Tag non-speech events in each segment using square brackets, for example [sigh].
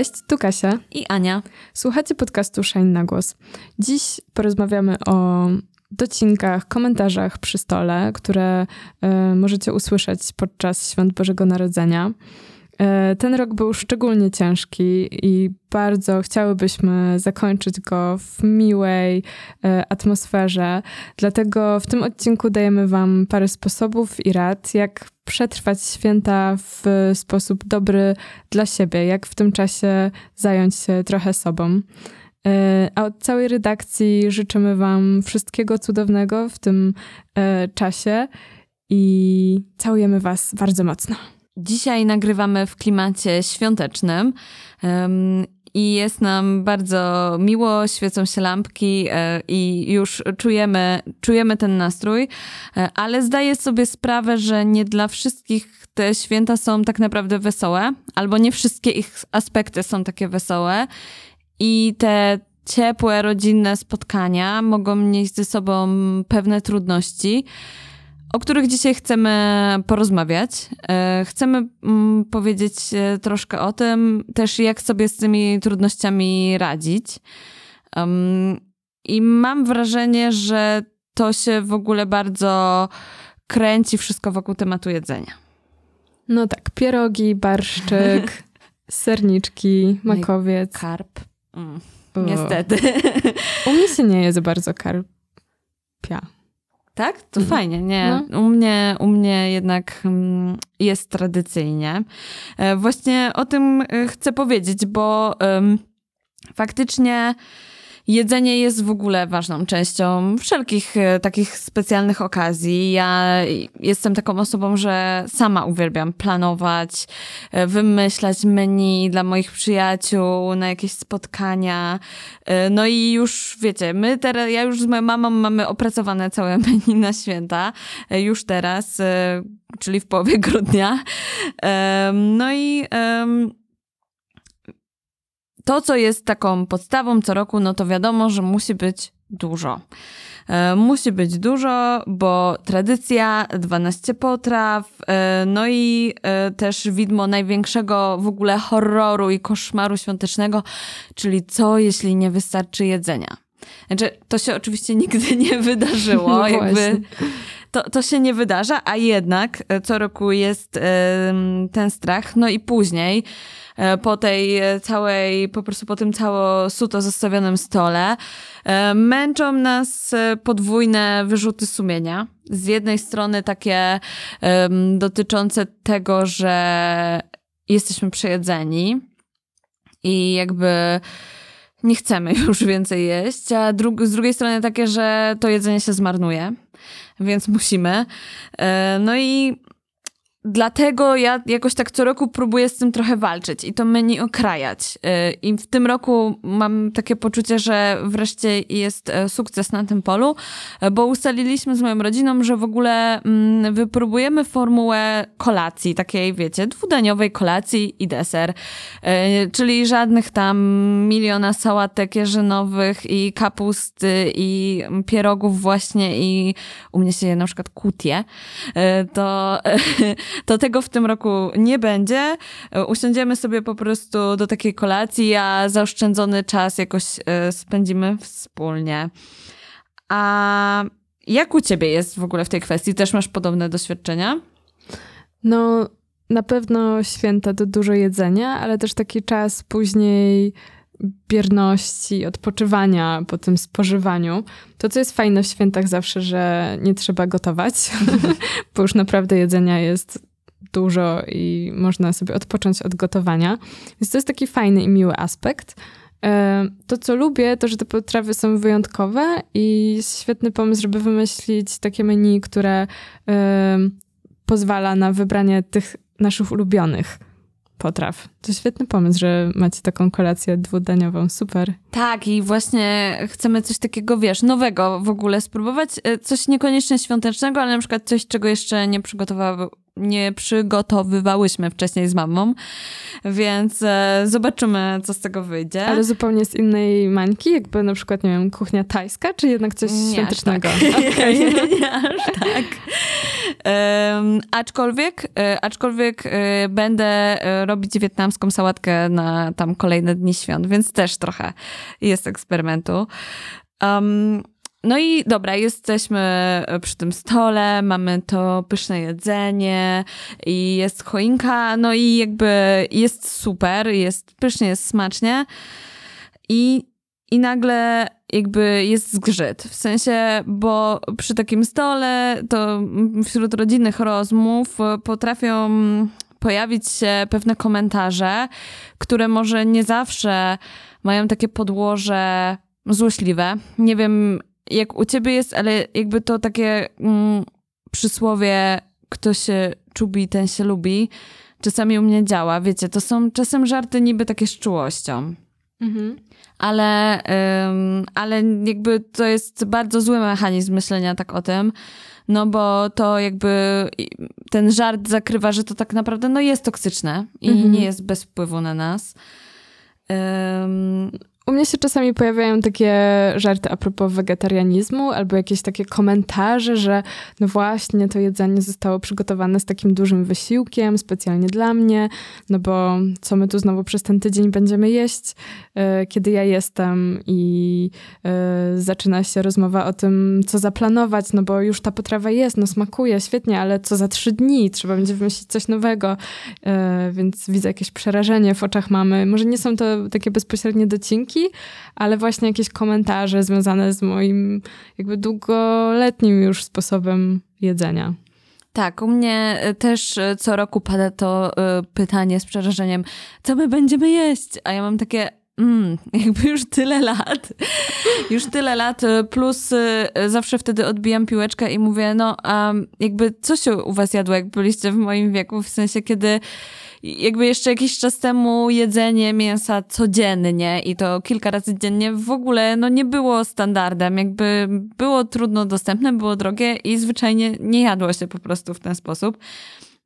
Cześć, tu Kasia i Ania. Słuchacie podcastu Shine na głos. Dziś porozmawiamy o docinkach, komentarzach przy stole, które y, możecie usłyszeć podczas Świąt Bożego Narodzenia. Y, ten rok był szczególnie ciężki i bardzo chciałybyśmy zakończyć go w miłej y, atmosferze. Dlatego w tym odcinku dajemy Wam parę sposobów i rad, jak przetrwać święta w sposób dobry dla siebie, jak w tym czasie zająć się trochę sobą. E, a od całej redakcji życzymy Wam wszystkiego cudownego w tym e, czasie i całujemy Was bardzo mocno. Dzisiaj nagrywamy w klimacie świątecznym. I jest nam bardzo miło, świecą się lampki e, i już czujemy, czujemy ten nastrój, ale zdaję sobie sprawę, że nie dla wszystkich te święta są tak naprawdę wesołe, albo nie wszystkie ich aspekty są takie wesołe. I te ciepłe, rodzinne spotkania mogą nieść ze sobą pewne trudności, o których dzisiaj chcemy porozmawiać. E, chcemy mm, powiedzieć e, troszkę o tym, też jak sobie z tymi trudnościami radzić. I mam wrażenie, że to się w ogóle bardzo kręci wszystko wokół tematu jedzenia. No tak, pierogi, barszczyk, [laughs] serniczki, no makowiec. Karp. Mm, niestety. U mnie się nie jest bardzo karpia. Tak? To mhm. fajnie. Nie, no. u, mnie, u mnie jednak mm, jest tradycyjnie. E, właśnie o tym e, chcę powiedzieć, bo faktycznie Jedzenie jest w ogóle ważną częścią wszelkich e, takich specjalnych okazji. Ja jestem taką osobą, że sama uwielbiam planować, e, wymyślać menu dla moich przyjaciół na jakieś spotkania. E, no i już wiecie, my teraz, ja już z moją mamą mamy opracowane całe [laughs] menu na święta, już teraz, czyli w połowie [laughs] grudnia. No i to, co jest taką podstawą co roku, no to wiadomo, że musi być dużo. E, musi być dużo, bo tradycja, 12 potraw, e, no i e, też widmo największego w ogóle horroru i koszmaru świątecznego, czyli co jeśli nie wystarczy jedzenia. Znaczy, to się oczywiście nigdy nie wydarzyło, no jakby to, to się nie wydarza, a jednak co roku jest ten strach, no i później E, po tej e, całej, po prostu po tym cało suto zostawionym stole, e, męczą nas podwójne wyrzuty sumienia. Z jednej strony takie dotyczące tego, że jesteśmy przejedzeni i jakby nie chcemy [laughs] już więcej jeść, a dru z drugiej strony takie, że to jedzenie się zmarnuje, więc musimy. No i Dlatego ja jakoś tak co roku próbuję z tym trochę walczyć i to menu okrajać. Y, I w tym roku mam takie poczucie, że wreszcie jest e, sukces na tym polu, bo ustaliliśmy z moją rodziną, że w ogóle mm, wypróbujemy formułę kolacji, takiej wiecie, dwudaniowej kolacji i deser. E, czyli żadnych tam miliona sałatek jeżynowych i kapusty i pierogów właśnie i u mnie się je na przykład kutie. To [laughs] to tego w tym roku nie będzie. Usiądziemy sobie po prostu do takiej kolacji, a zaoszczędzony czas jakoś e, spędzimy wspólnie. A jak u ciebie jest w ogóle w tej kwestii? Też masz podobne doświadczenia? No, na pewno święta to dużo jedzenia, ale też taki czas później bierności, odpoczywania po tym spożywaniu. To, co jest fajne w świętach zawsze, że nie trzeba gotować, [laughs] bo już naprawdę jedzenia jest dużo i można sobie odpocząć od gotowania. Więc to jest taki fajny i miły aspekt. E, to, co lubię, to, że te potrawy są wyjątkowe i jest świetny pomysł, żeby wymyślić takie menu, które e, pozwala na wybranie tych naszych ulubionych potraw. To świetny pomysł, że macie taką kolację dwudaniową. Super. Tak, i właśnie chcemy coś takiego, wiesz, nowego w ogóle spróbować. E, coś niekoniecznie świątecznego, ale na przykład coś, czego jeszcze nie przygotowała, nie przygotowywałyśmy wcześniej z mamą, więc e, zobaczymy, co z tego wyjdzie. Ale zupełnie z innej mańki, jakby na przykład, nie wiem, kuchnia tajska, czy jednak coś nie świątecznego? Aż tak. [laughs] Okay. [laughs] nie aż tak. Um, aczkolwiek, e, aczkolwiek e, będę robić wietnamskie wegańską sałatkę na tam kolejne dni świąt, więc też trochę jest eksperymentu. Um, no i dobra, jesteśmy przy tym stole, mamy to pyszne jedzenie i jest choinka, no i jakby jest super, jest pysznie, jest smacznie. I, i nagle jakby jest zgrzyt. W sensie, bo przy takim stole to wśród rodzinnych rozmów potrafią pojawić się pewne komentarze, które może nie zawsze mają takie podłoże złośliwe. Nie wiem, jak u ciebie jest, ale jakby to takie mm, przysłowie, kto się czubi, ten się lubi, czasami u mnie działa. Wiecie, to są czasem żarty niby takie z czułością. Mhm. Ale, ym, ale jakby to jest bardzo zły mechanizm myślenia tak o tym, no bo to jakby ten żart zakrywa, że to tak naprawdę no jest toksyczne i mhm. nie jest bez wpływu na nas. Um, u mnie się czasami pojawiają takie żarty a propos wegetarianizmu, albo jakieś takie komentarze, że no właśnie to jedzenie zostało przygotowane z takim dużym wysiłkiem, specjalnie dla mnie, no bo co my tu znowu przez ten tydzień będziemy jeść, yy, kiedy ja jestem i yy, zaczyna się rozmowa o tym, co zaplanować, no bo już ta potrawa jest, no smakuje świetnie, ale co za trzy dni, trzeba będzie wymyślić coś nowego, yy, więc widzę jakieś przerażenie w oczach mamy. Może nie są to takie bezpośrednie docinki, ale właśnie jakieś komentarze związane z moim jakby długoletnim już sposobem jedzenia. Tak, u mnie e, też e, co roku pada to y, pytanie z przerażeniem, co my będziemy jeść? A ja mam takie, mm, [laughs] jakby już tyle lat, [laughs] już tyle lat, plus y, zawsze wtedy odbijam piłeczkę i mówię, no, a jakby co się u was jadło, jak byliście w moim wieku, w sensie kiedy jakby jeszcze jakiś czas temu jedzenie mięsa codziennie i to kilka razy dziennie w ogóle no nie było standardem, jakby było trudno dostępne, było drogie i zwyczajnie nie jadło się po prostu w ten sposób.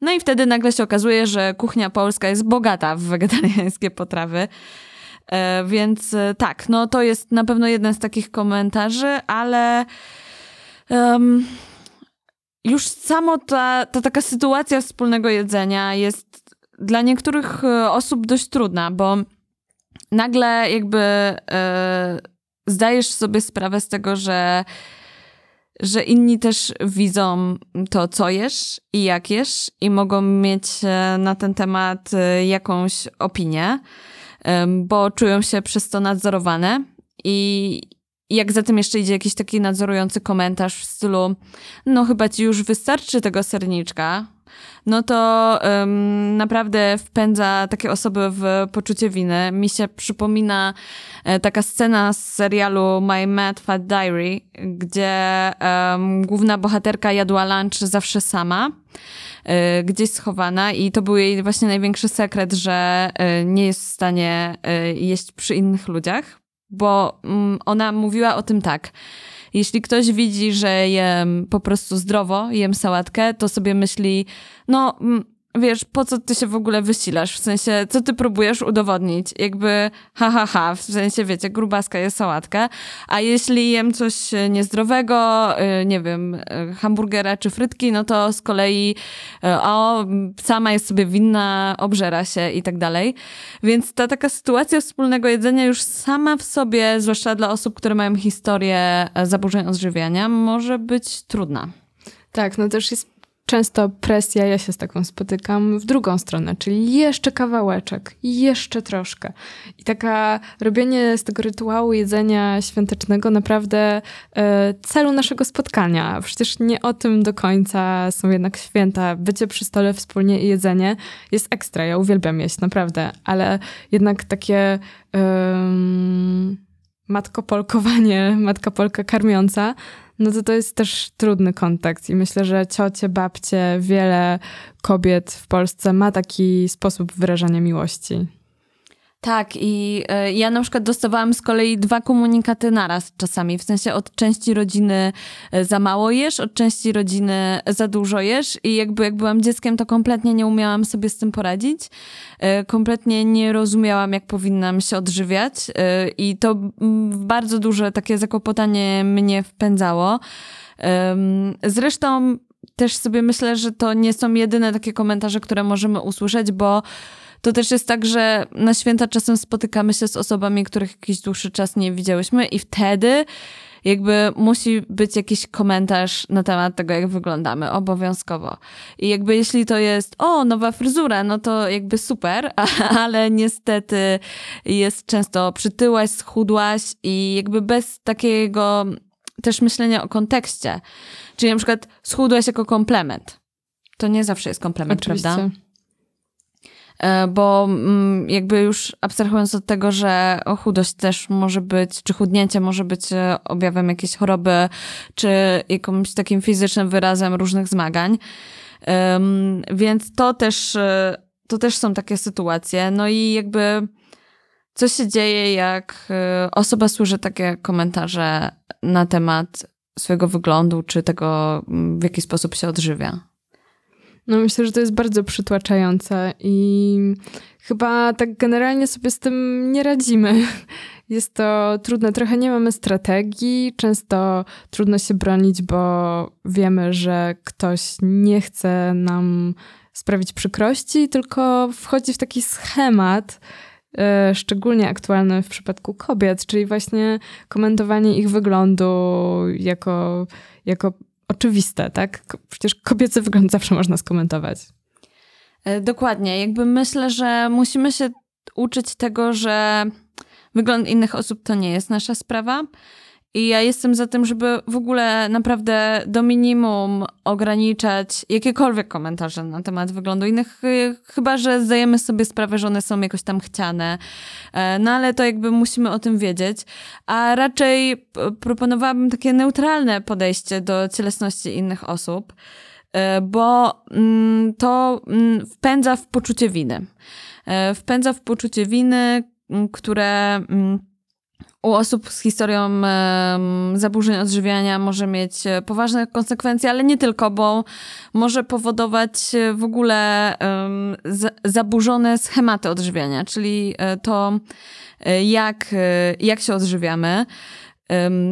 No i wtedy nagle się okazuje, że kuchnia polska jest bogata w wegetariańskie potrawy. E, więc e, tak, no to jest na pewno jeden z takich komentarzy, ale um, już samo ta, ta taka sytuacja wspólnego jedzenia jest dla niektórych e, osób dość trudna, bo nagle jakby e, zdajesz sobie sprawę z tego, że, że inni też widzą to, co jesz i jak jesz, i mogą mieć e, na ten temat jakąś opinię, bo czują się przez to nadzorowane. I jak za tym jeszcze idzie jakiś taki nadzorujący komentarz w stylu: No, chyba ci już wystarczy tego serniczka, no to um, naprawdę wpędza takie osoby w poczucie winy. Mi się przypomina e, taka scena z serialu My Mad Fat Diary, gdzie um, główna bohaterka jadła lunch zawsze sama e, gdzieś schowana i to był jej właśnie największy sekret, że e, nie jest w stanie jeść przy innych ludziach, bo mm, ona mówiła o tym tak. Jeśli ktoś widzi, że jem po prostu zdrowo, jem sałatkę, to sobie myśli, no mm, wiesz, po co ty się w ogóle wysilasz? W sensie, co ty próbujesz udowodnić? Jakby, ha, ha, ha, w sensie, wiecie, grubaska jest sałatka, a jeśli jem coś niezdrowego, y, nie wiem, y, hamburgera czy frytki, no to z kolei, y, o, sama jest sobie winna, obżera się i tak dalej. Więc ta taka sytuacja wspólnego jedzenia już sama w sobie, zwłaszcza dla osób, które mają historię zaburzeń odżywiania, może być trudna. Tak, no też jest często presja, ja się z taką spotykam w drugą stronę, czyli jeszcze kawałeczek, jeszcze troszkę. I taka robienie z tego rytuału jedzenia świątecznego naprawdę e, celu naszego spotkania. Przecież nie o tym do końca są jednak święta. Bycie przy stole wspólnie i jedzenie jest ekstra. Ja uwielbiam jeść, naprawdę. Ale jednak takie um, matkopolkowanie, matka polka karmiąca, no to to jest też trudny kontakt i myślę, że ciocie, babcie, wiele kobiet w Polsce ma taki sposób wyrażania miłości. Tak, i y, ja na przykład dostawałam z kolei dwa komunikaty naraz czasami, w sensie od części rodziny e, za mało jesz, od części rodziny za dużo jesz. I jakby jak byłam dzieckiem, to kompletnie nie umiałam sobie z tym poradzić, y, kompletnie nie rozumiałam, jak powinnam się odżywiać. Y, i to bardzo duże takie zakłopotanie mnie wpędzało. Zresztą też sobie myślę, że to nie są jedyne takie komentarze, które możemy usłyszeć, bo to też jest tak, że na święta czasem spotykamy się z osobami, których jakiś dłuższy czas nie widziałyśmy i wtedy jakby musi być jakiś komentarz na temat tego, jak wyglądamy, obowiązkowo. I jakby jeśli to jest, o, nowa fryzura, no to jakby super, [laughs] ale niestety jest często przytyłaś, schudłaś i jakby bez takiego też myślenia o kontekście. Czyli na przykład schudłaś jako komplement. To nie zawsze jest komplement, Oczywiście. prawda? E, bo mm, jakby już abstrahując od tego, że chudość też może być, czy chudnięcie może być e, objawem jakiejś choroby, czy jakimś takim fizycznym wyrazem różnych zmagań. Więc to też, e, to też są takie sytuacje. No i jakby co się dzieje, jak osoba słyszy takie komentarze na temat swojego wyglądu, czy tego, w jaki sposób się odżywia? No myślę, że to jest bardzo przytłaczające i chyba tak generalnie sobie z tym nie radzimy. [laughs] Jest to trudne, trochę nie mamy strategii, często trudno się bronić, bo wiemy, że ktoś nie chce nam sprawić przykrości, tylko wchodzi w taki schemat, e, szczególnie aktualny w przypadku kobiet, czyli właśnie komentowanie ich wyglądu jako, jako oczywiste, tak? Przecież kobiecy wygląd zawsze można skomentować. E, dokładnie. Jakby myślę, że musimy się uczyć tego, że wygląd innych osób to nie jest nasza sprawa. I ja jestem za tym, żeby w ogóle naprawdę do minimum ograniczać jakiekolwiek komentarze na temat wyglądu innych, chyba że zdajemy sobie sprawę, że one są jakoś tam chciane. E, no ale to jakby musimy o tym wiedzieć. A raczej proponowałabym takie neutralne podejście do cielesności innych osób, e, bo mm, to mm, wpędza w poczucie winy. E, wpędza w poczucie winy, które mm, u osób z historią zaburzeń odżywiania może mieć e, poważne konsekwencje, ale nie tylko, bo może powodować e, w ogóle zaburzone schematy odżywiania, czyli e, to, jak, jak się odżywiamy.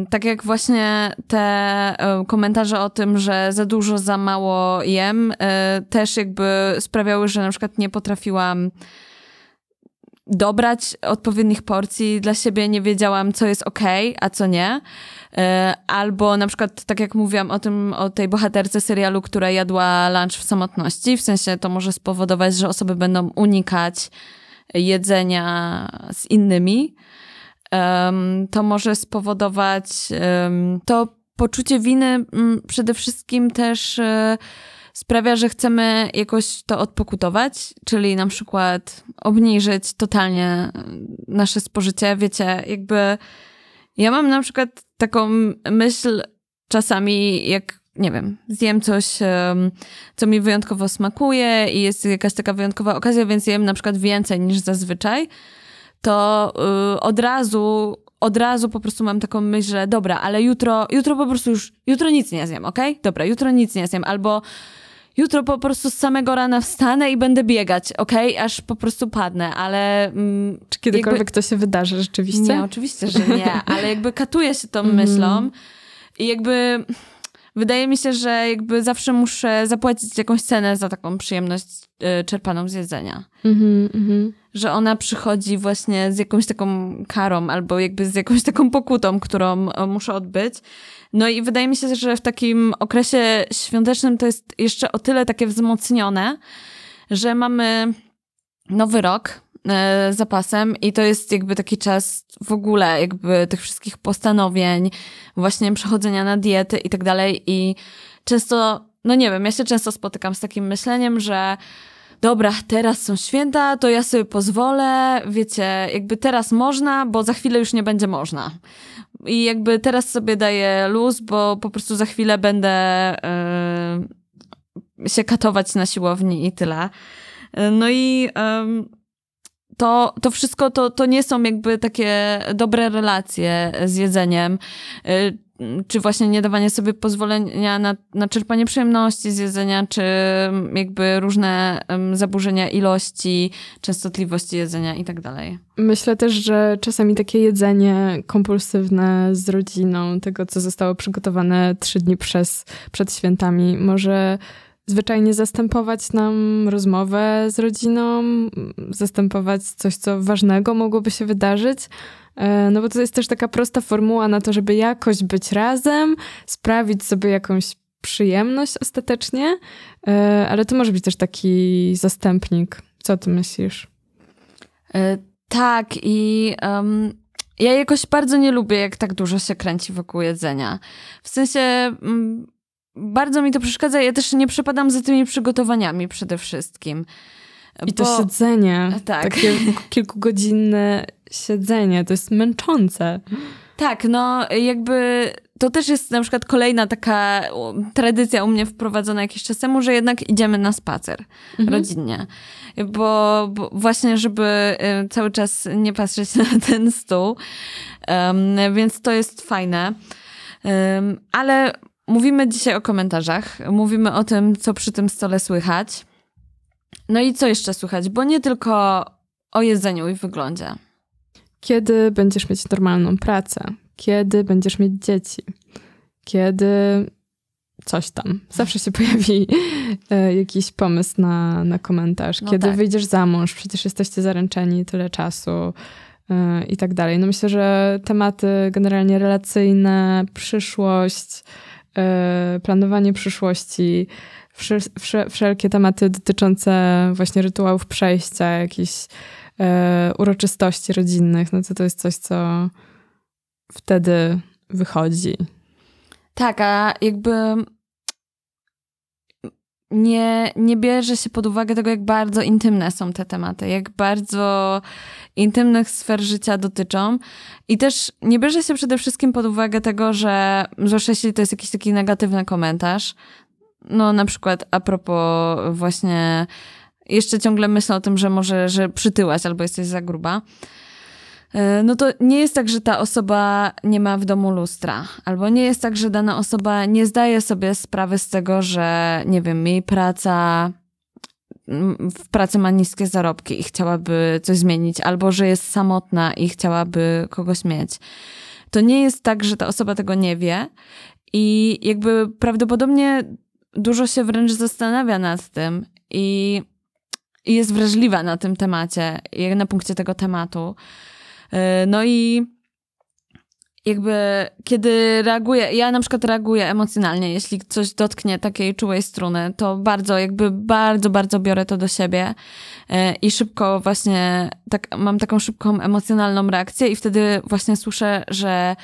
Tak jak właśnie te komentarze o tym, że za dużo, za mało jem, też jakby sprawiały, że na przykład nie potrafiłam dobrać odpowiednich porcji dla siebie, nie wiedziałam, co jest ok, a co nie. E, albo na przykład, tak jak mówiłam o tym, o tej bohaterce serialu, która jadła lunch w samotności, w sensie to może spowodować, że osoby będą unikać jedzenia z innymi. To może spowodować to poczucie winy mm, przede wszystkim też e, sprawia, że chcemy jakoś to odpokutować, czyli na przykład obniżyć totalnie nasze spożycie. Wiecie, jakby ja mam na przykład taką myśl czasami, jak nie wiem, zjem coś, co mi wyjątkowo smakuje i jest jakaś taka wyjątkowa okazja, więc jem na przykład więcej niż zazwyczaj, to y, od razu od razu po prostu mam taką myśl, że dobra, ale jutro, jutro po prostu już, jutro nic nie zjem, ok? Dobra, jutro nic nie zjem, albo jutro po prostu z samego rana wstanę i będę biegać, ok? Aż po prostu padnę, ale... Mm, Czy kiedykolwiek jakby... to się wydarzy rzeczywiście? Nie, oczywiście, że nie, [laughs] ale jakby katuję się tą mm. myślą i jakby... Wydaje mi się, że jakby zawsze muszę zapłacić jakąś cenę za taką przyjemność y, czerpaną z jedzenia. Mm -hmm, Że ona przychodzi właśnie z jakąś taką karą albo jakby z jakąś taką pokutą, którą muszę odbyć. No i wydaje mi się, że w takim okresie świątecznym to jest jeszcze o tyle takie wzmocnione, że mamy nowy rok e, zapasem i to jest jakby taki czas w ogóle jakby tych wszystkich postanowień, właśnie przechodzenia na diety i tak dalej i często, no nie wiem, ja się często spotykam z takim myśleniem, że dobra, teraz są święta, to ja sobie pozwolę, wiecie, jakby teraz można, bo za chwilę już nie będzie można. I jakby teraz sobie daję luz, bo po prostu za chwilę będę yy, się katować na siłowni i tyle. No i to, to wszystko to, to nie są jakby takie dobre relacje z jedzeniem. Yy, czy właśnie nie dawanie sobie pozwolenia na, na czerpanie przyjemności z jedzenia, czy jakby różne um, zaburzenia ilości, częstotliwości jedzenia i tak dalej. Myślę też, że czasami takie jedzenie kompulsywne z rodziną, tego co zostało przygotowane trzy dni przez, przed świętami, może zwyczajnie zastępować nam rozmowę z rodziną, zastępować coś, co ważnego mogłoby się wydarzyć. E, no bo to jest też taka prosta formuła na to, żeby jakoś być razem, sprawić sobie jakąś przyjemność ostatecznie, e, ale to może być też taki zastępnik. Co ty myślisz? E, tak, i um, ja jakoś bardzo nie lubię, jak tak dużo się kręci wokół jedzenia. W sensie. Um, bardzo mi to przeszkadza. Ja też nie przepadam za tymi przygotowaniami przede wszystkim. I to siedzenie, tak. takie kilkugodzinne siedzenie, to jest męczące. Tak, no jakby to też jest na przykład kolejna taka tradycja u mnie wprowadzona jakiś czas temu, że jednak idziemy na spacer mhm. rodzinnie. Bo, bo, właśnie, żeby y, cały czas nie patrzeć [laughs] na ten stół. Um, więc to jest fajne. Um, ale mówimy dzisiaj o komentarzach. Mówimy o tym, co przy tym stole słychać. No i co jeszcze słychać? Bo nie tylko o jedzeniu i wyglądzie. Kiedy będziesz mieć normalną pracę? Kiedy będziesz mieć dzieci? Kiedy coś tam. Zawsze się [laughs] pojawi e, jakiś pomysł na, na komentarz. No Kiedy tak. wyjdziesz za mąż? Przecież jesteście zaręczeni tyle czasu e, i tak dalej. No myślę, że tematy generalnie relacyjne, przyszłość, planowanie przyszłości, wszelkie tematy dotyczące właśnie rytuałów przejścia, jakichś e, uroczystości rodzinnych, no to to jest coś, co wtedy wychodzi. Tak, a jakby nie, nie bierze się pod uwagę tego, jak bardzo intymne są te tematy, jak bardzo intymnych sfer życia dotyczą. I też nie bierze się przede wszystkim pod uwagę tego, że, że jeśli to jest jakiś taki negatywny komentarz, no na przykład a propos właśnie, jeszcze ciągle myślę o tym, że może, że przytyłaś albo jesteś za gruba. E, no to nie jest tak, że ta osoba nie ma w domu lustra, albo nie jest tak, że dana osoba nie zdaje sobie sprawy z tego, że nie wiem, jej praca w pracy ma niskie zarobki i chciałaby coś zmienić, albo że jest samotna i chciałaby kogoś mieć. To nie jest tak, że ta osoba tego nie wie i jakby prawdopodobnie dużo się wręcz zastanawia nad tym i, i jest wrażliwa na tym temacie, na punkcie tego tematu. E, no i jakby kiedy reaguję, ja na przykład reaguję emocjonalnie, jeśli coś dotknie takiej czułej struny, to bardzo, jakby bardzo, bardzo biorę to do siebie e, i szybko właśnie tak, mam taką szybką emocjonalną reakcję i wtedy właśnie słyszę, że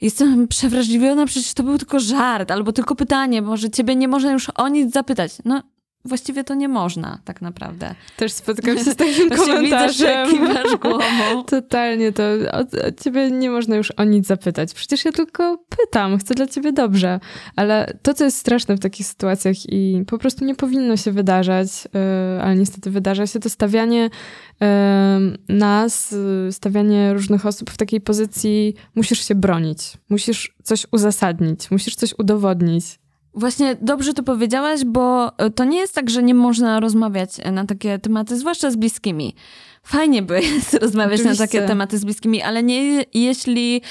jestem [laughs] przewrażliwiona, przecież to był tylko żart, albo tylko pytanie, może ciebie nie można już o nic zapytać. No, właściwie to nie można, tak naprawdę. Też spotkam się z [laughs] takim komentarzem. Widzę, kiwasz głową. [laughs] Totalnie, to od, od, ciebie nie można już o nic zapytać. Przecież ja tylko pytam, chcę dla ciebie dobrze. Ale to, co jest straszne w takich sytuacjach i po prostu nie powinno się wydarzać, yy, ale niestety wydarza się, to stawianie yy, nas, yy, stawianie różnych osób w takiej pozycji, musisz się bronić, musisz coś uzasadnić, musisz coś udowodnić. Właśnie dobrze to powiedziałaś, bo e, to nie jest tak, że nie można rozmawiać na takie tematy, zwłaszcza z bliskimi. Fajnie by [laughs] jest rozmawiać Oczywiście. na takie tematy z bliskimi, ale nie jeśli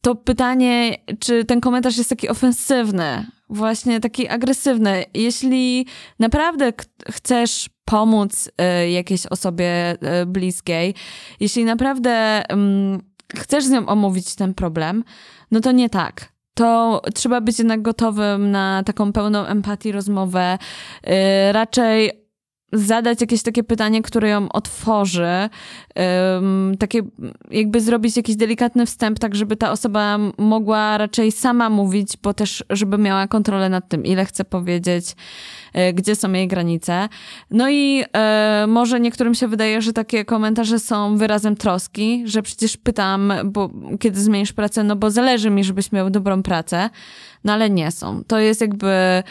to pytanie, czy ten komentarz jest taki ofensywny, właśnie taki agresywny. Jeśli naprawdę chcesz pomóc y, jakiejś osobie y, bliskiej, jeśli naprawdę y, chcesz z nią omówić ten problem, no to nie tak to trzeba być jednak gotowym na taką pełną empatii rozmowę. Yy, raczej zadać jakieś takie pytanie, które ją otworzy, um, takie jakby zrobić jakiś delikatny wstęp, tak żeby ta osoba mogła raczej sama mówić, bo też żeby miała kontrolę nad tym, ile chce powiedzieć, y, gdzie są jej granice. No i y, może niektórym się wydaje, że takie komentarze są wyrazem troski, że przecież pytam, bo kiedy zmienisz pracę, no bo zależy mi, żebyś miał dobrą pracę, no ale nie są. To jest jakby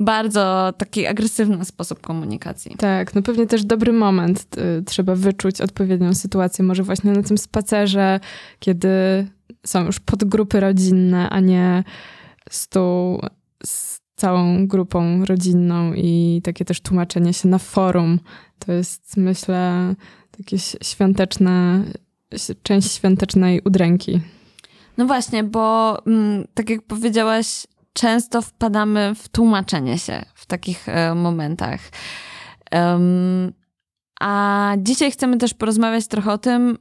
bardzo taki agresywny sposób komunikacji. Tak, no pewnie też dobry moment y, trzeba wyczuć odpowiednią sytuację. Może właśnie na tym spacerze, kiedy są już podgrupy rodzinne, a nie z całą grupą rodzinną i takie też tłumaczenie się na forum. To jest, myślę, takie świąteczne, część świątecznej udręki. No właśnie, bo mm, tak jak powiedziałaś, często wpadamy w tłumaczenie się w takich e, momentach. Um, a dzisiaj chcemy też porozmawiać trochę o tym,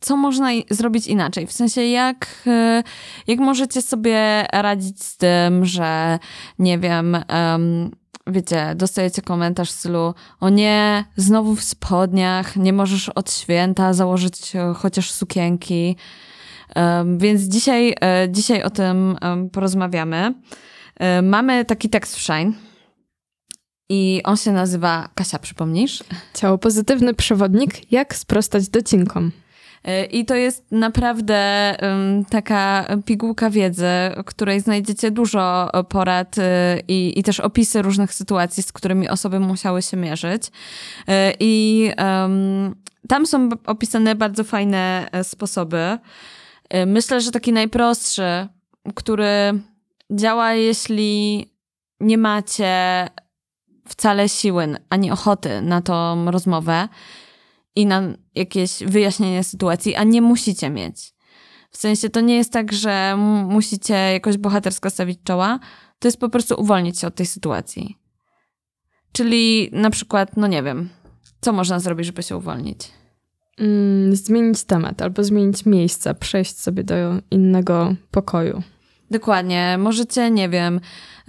co można zrobić inaczej. W sensie, jak, e, jak możecie sobie radzić z tym, że nie wiem, um, wiecie, dostajecie komentarz w stylu o nie, znowu w spodniach, nie możesz od święta założyć e, chociaż sukienki. Um, więc dzisiaj, e, dzisiaj o tym porozmawiamy. Um, mamy taki tekst w Shine i on się nazywa, Kasia, przypomnisz? Ciało pozytywny przewodnik, jak sprostać docinkom. E, I to jest naprawdę taka pigułka wiedzy, w której znajdziecie dużo porad y, i, i też opisy różnych sytuacji, z którymi osoby musiały się mierzyć. I um, tam są opisane bardzo fajne sposoby. Myślę, że taki najprostszy, który działa, jeśli nie macie wcale siły ani ochoty na tą rozmowę i na jakieś wyjaśnienie sytuacji, a nie musicie mieć. W sensie to nie jest tak, że musicie jakoś bohatersko stawić czoła, to jest po prostu uwolnić się od tej sytuacji. Czyli na przykład, no nie wiem, co można zrobić, żeby się uwolnić? Mm, zmienić temat albo zmienić miejsce, przejść sobie do innego pokoju. Dokładnie. Możecie, nie wiem,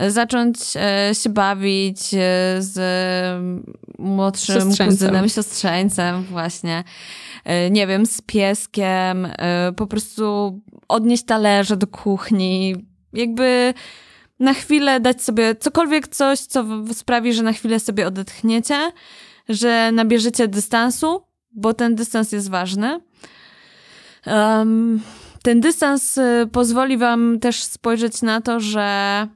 zacząć e, się bawić e, z młodszym siostrzeńcem. kuzynem, siostrzeńcem, właśnie. E, nie wiem, z pieskiem, e, po prostu odnieść talerze do kuchni. Jakby na chwilę dać sobie cokolwiek coś, co sprawi, że na chwilę sobie odetchniecie, że nabierzecie dystansu, bo ten dystans jest ważny. Um, ten dystans y, pozwoli Wam też spojrzeć na to, że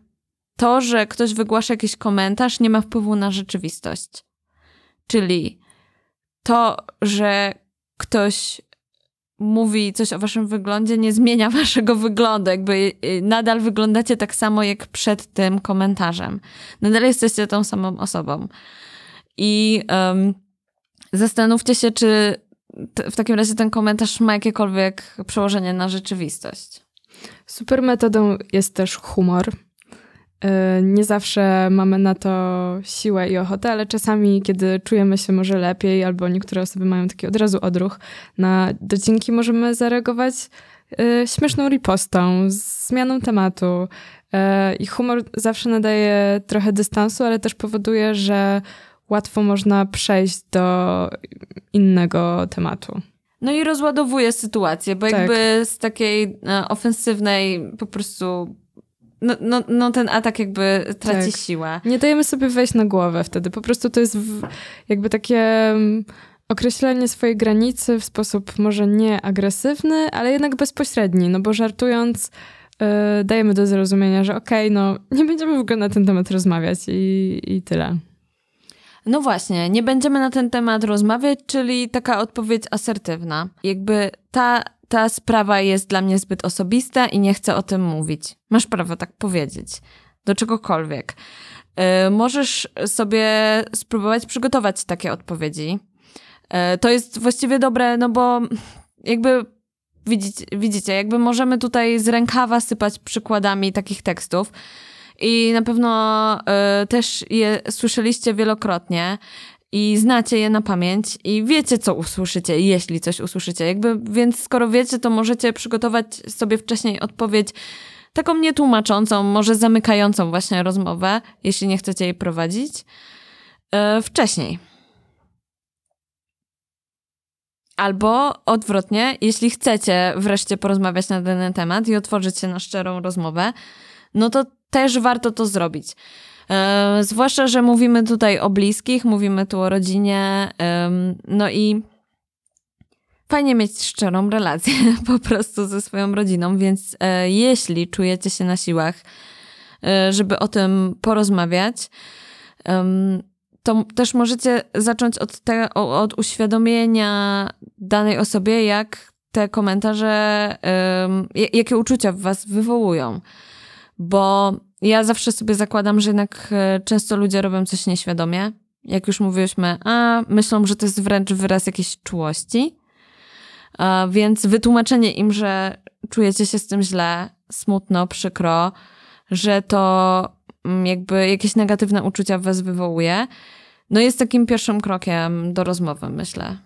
to, że ktoś wygłasza jakiś komentarz, nie ma wpływu na rzeczywistość. Czyli to, że ktoś mówi coś o waszym wyglądzie, nie zmienia [laughs] waszego wyglądu. Jakby y, nadal wyglądacie tak samo jak przed tym komentarzem. Nadal jesteście tą samą osobą. I um, zastanówcie się, czy w takim razie ten komentarz ma jakiekolwiek przełożenie na rzeczywistość. Super metodą jest też humor. Y, nie zawsze mamy na to siłę i ochotę, ale czasami, kiedy czujemy się może lepiej, albo niektóre osoby mają taki od razu odruch na docinki, możemy zareagować y, śmieszną ripostą, zmianą tematu. Y, I humor zawsze nadaje trochę dystansu, ale też powoduje, że łatwo można przejść do innego tematu. No i rozładowuje sytuację, bo tak. jakby z takiej e, ofensywnej po prostu no, no, no ten atak jakby traci tak. siłę. Nie dajemy sobie wejść na głowę wtedy. Po prostu to jest w, jakby takie mm, określenie swojej granicy w sposób może nie agresywny, ale jednak bezpośredni, no bo żartując yy, dajemy do zrozumienia, że okej, okay, no nie będziemy w ogóle na ten temat rozmawiać i, i tyle. No właśnie, nie będziemy na ten temat rozmawiać, czyli taka odpowiedź asertywna. Jakby ta, ta sprawa jest dla mnie zbyt osobista i nie chcę o tym mówić. Masz prawo tak powiedzieć. Do czegokolwiek. Yy, możesz sobie spróbować przygotować takie odpowiedzi. Yy, to jest właściwie dobre, no bo jakby widzicie, widzicie, jakby możemy tutaj z rękawa sypać przykładami takich tekstów i na pewno y, też je słyszeliście wielokrotnie i znacie je na pamięć i wiecie, co usłyszycie, jeśli coś usłyszycie. Jakby, więc skoro wiecie, to możecie przygotować sobie wcześniej odpowiedź taką nietłumaczącą, może zamykającą właśnie rozmowę, jeśli nie chcecie jej prowadzić, y, wcześniej. Albo odwrotnie, jeśli chcecie wreszcie porozmawiać na dany temat i otworzyć się na szczerą rozmowę, no to też warto to zrobić. E, zwłaszcza, że mówimy tutaj o bliskich, mówimy tu o rodzinie, no i fajnie mieć szczerą relację [laughs] po prostu ze swoją rodziną, więc e, jeśli czujecie się na siłach, e, żeby o tym porozmawiać, to też możecie zacząć od, te, od uświadomienia danej osobie, jak te komentarze, jakie uczucia w was wywołują bo ja zawsze sobie zakładam, że jednak e, często ludzie robią coś nieświadomie. Jak już mówiłyśmy, a myślą, że to jest wręcz wyraz jakiejś czułości. A więc wytłumaczenie im, że czujecie się z tym źle, smutno, przykro, że to mm, jakby jakieś negatywne uczucia w was wywołuje, no jest takim pierwszym krokiem do rozmowy, myślę.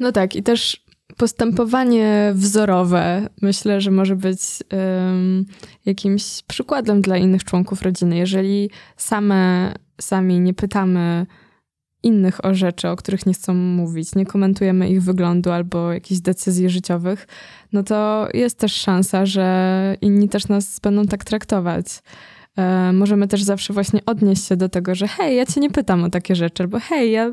No tak, i też postępowanie wzorowe myślę, że może być um, jakimś przykładem dla innych członków rodziny. Jeżeli same, sami nie pytamy innych o rzeczy, o których nie chcą mówić, nie komentujemy ich wyglądu albo jakichś decyzji życiowych, no to jest też szansa, że inni też nas będą tak traktować. E, możemy też zawsze właśnie odnieść się do tego, że hej, ja cię nie pytam o takie rzeczy, albo hej, ja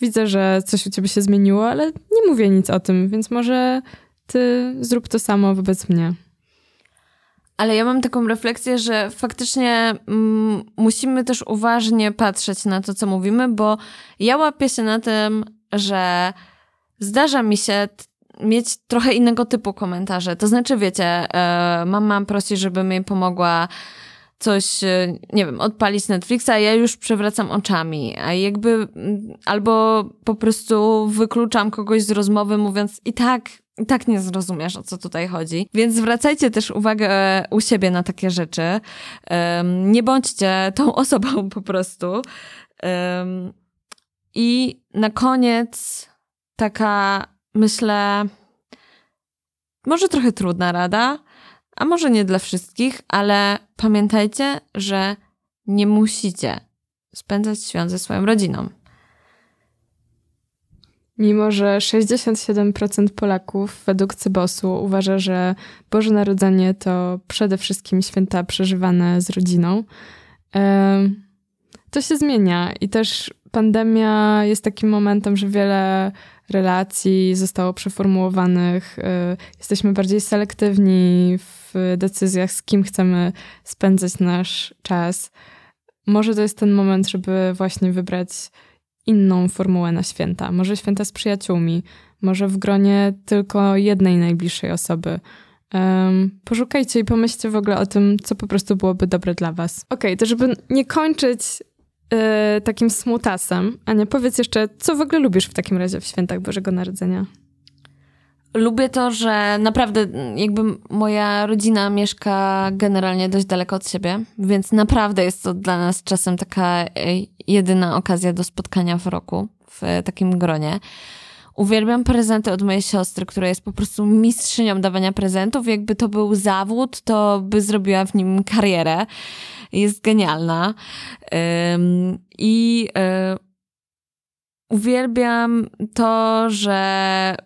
widzę, że coś u ciebie się zmieniło, ale nie mówię nic o tym, więc może ty zrób to samo wobec mnie. Ale ja mam taką refleksję, że faktycznie mm, musimy też uważnie patrzeć na to, co mówimy, bo ja łapię się na tym, że zdarza mi się mieć trochę innego typu komentarze. To znaczy, wiecie, e, mama prosi, żebym jej pomogła coś, e, nie wiem, odpalić Netflixa, a ja już przewracam oczami, a jakby albo po prostu wykluczam kogoś z rozmowy, mówiąc i tak, i tak nie zrozumiesz, o co tutaj chodzi. Więc zwracajcie też uwagę e, u siebie na takie rzeczy. Um, nie bądźcie tą [laughs] osobą po prostu. Um, I na koniec taka, myślę, może trochę trudna rada, a może nie dla wszystkich, ale pamiętajcie, że nie musicie spędzać świąt ze swoją rodziną. Mimo, że 67% Polaków według Cybosu uważa, że Boże Narodzenie to przede wszystkim święta przeżywane z rodziną, to się zmienia i też pandemia jest takim momentem, że wiele relacji zostało przeformułowanych. E, jesteśmy bardziej selektywni w decyzjach, z kim chcemy spędzać nasz czas. Może to jest ten moment, żeby właśnie wybrać inną formułę na święta. Może święta z przyjaciółmi, może w gronie tylko jednej najbliższej osoby. Um, poszukajcie i pomyślcie w ogóle o tym, co po prostu byłoby dobre dla was. Okej, okay, to żeby nie kończyć yy, takim smutasem, Ania, powiedz jeszcze, co w ogóle lubisz w takim razie w świętach Bożego Narodzenia? Lubię to, że naprawdę jakby moja rodzina mieszka generalnie dość daleko od siebie, więc naprawdę jest to dla nas czasem taka e, jedyna okazja do spotkania w roku w takim gronie. Uwielbiam prezenty od mojej siostry, która jest po prostu mistrzynią dawania prezentów. Jakby to był zawód, to by zrobiła w nim karierę. Jest genialna. I e, uwielbiam to, że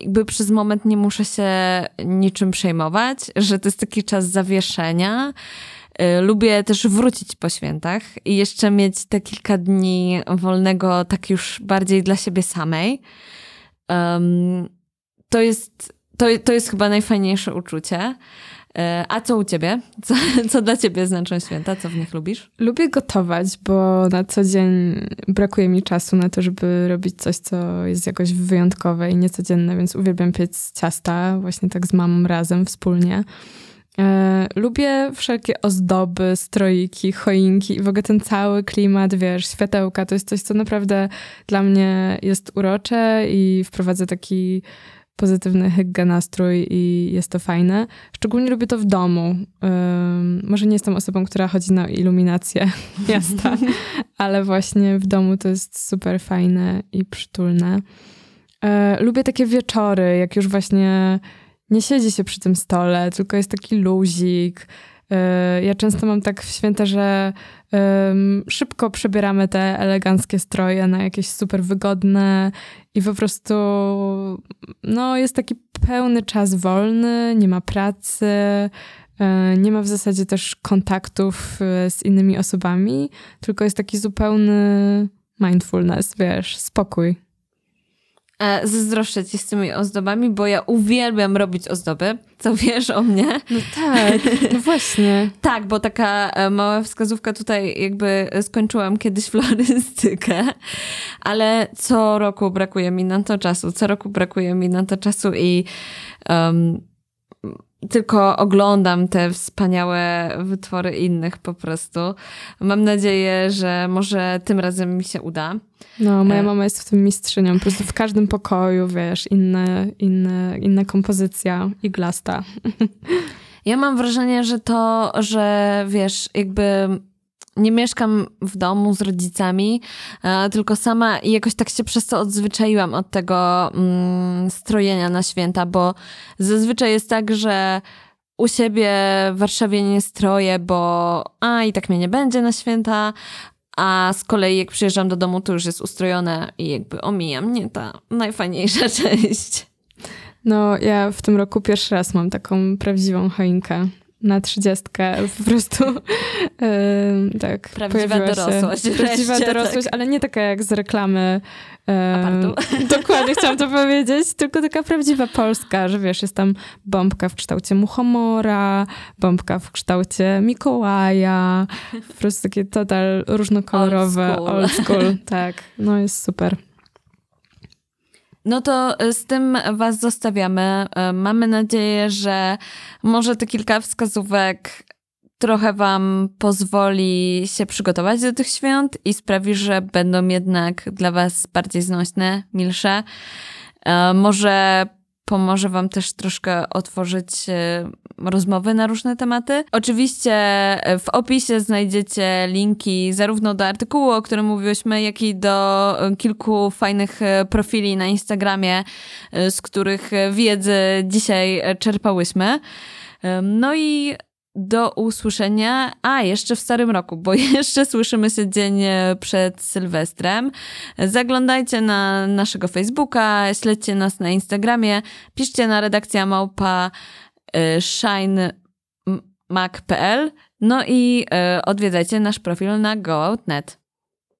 jakby przez moment nie muszę się niczym przejmować, że to jest taki czas zawieszenia. Y, lubię też wrócić po świętach i jeszcze mieć te kilka dni wolnego, tak już bardziej dla siebie samej. Um, to, jest, to, to jest chyba najfajniejsze uczucie. E, a co u ciebie? Co, co dla ciebie znaczą święta? Co w nich lubisz? Lubię gotować, bo na co dzień brakuje mi czasu na to, żeby robić coś, co jest jakoś wyjątkowe i niecodzienne, więc uwielbiam piec ciasta, właśnie tak z mamą razem, wspólnie. E, lubię wszelkie ozdoby, stroiki, choinki i w ogóle ten cały klimat, wiesz, światełka. To jest coś, co naprawdę dla mnie jest urocze i wprowadza taki pozytywny hygge nastrój i jest to fajne. Szczególnie lubię to w domu. Um, może nie jestem osobą, która chodzi na iluminację [laughs] miasta, [laughs] ale właśnie w domu to jest super fajne i przytulne. E, lubię takie wieczory, jak już właśnie nie siedzi się przy tym stole, tylko jest taki luzik. E, ja często mam tak w święta, że szybko przebieramy te eleganckie stroje na jakieś super wygodne i po prostu no, jest taki pełny czas wolny, nie ma pracy, e, nie ma w zasadzie też kontaktów e, z innymi osobami, tylko jest taki zupełny mindfulness, wiesz, spokój. E, zazdroszczę ci z tymi ozdobami, bo ja uwielbiam robić ozdoby. Co wiesz o mnie? No tak, no właśnie. [laughs] tak, bo taka e, mała wskazówka tutaj jakby skończyłam kiedyś [laughs] florystykę, ale co roku brakuje mi na to czasu. Co roku brakuje mi na to czasu i um, tylko oglądam te wspaniałe wytwory innych po prostu. Mam nadzieję, że może tym razem mi się uda. No, moja e. mama jest w tym mistrzynią. Po prostu w każdym pokoju, wiesz, inne, inne, inna kompozycja iglasta. [laughs] Ja mam wrażenie, że to, że wiesz, jakby nie mieszkam w domu z rodzicami, e, tylko sama i jakoś tak się przez to odzwyczaiłam od tego mm, strojenia na święta, bo zazwyczaj jest tak, że u siebie w Warszawie nie stroję, bo a i tak mnie nie będzie na święta, a z kolei jak przyjeżdżam do domu, to już jest ustrojone i jakby omija mnie ta najfajniejsza [laughs] część. No, ja w tym roku pierwszy raz mam taką prawdziwą choinkę na trzydziestkę po prostu [laughs] yy, tak Prawdziwa dorosłość. Się, [laughs] prawdziwa tak. dorosłość, tak. ale nie taka jak z reklamy. Yy, [laughs] dokładnie chciałam to powiedzieć, tylko taka prawdziwa polska, że wiesz, jest tam bombka w kształcie muchomora, bombka w kształcie Mikołaja, po prostu takie total różnokolorowe, old school, old school tak, no jest super. No to e, z tym Was zostawiamy. E, mamy nadzieję, że może te kilka wskazówek trochę Wam pozwoli się przygotować do tych świąt i sprawi, że będą jednak dla Was bardziej znośne, milsze. E, może pomoże Wam też troszkę otworzyć e, rozmowy na różne tematy. Oczywiście e, w opisie znajdziecie linki zarówno do artykułu, o którym mówiłyśmy, jak i do e, kilku fajnych profili na Instagramie, z których wiedzę dzisiaj czerpałyśmy. No i do usłyszenia, a jeszcze w starym roku, bo [laughs] jeszcze słyszymy się dzień e, przed Sylwestrem. Zaglądajcie na naszego Facebooka, śledźcie nas na Instagramie, piszcie na redakcja małpa e, shinemac.pl no i e, odwiedzajcie nasz profil na goout.net.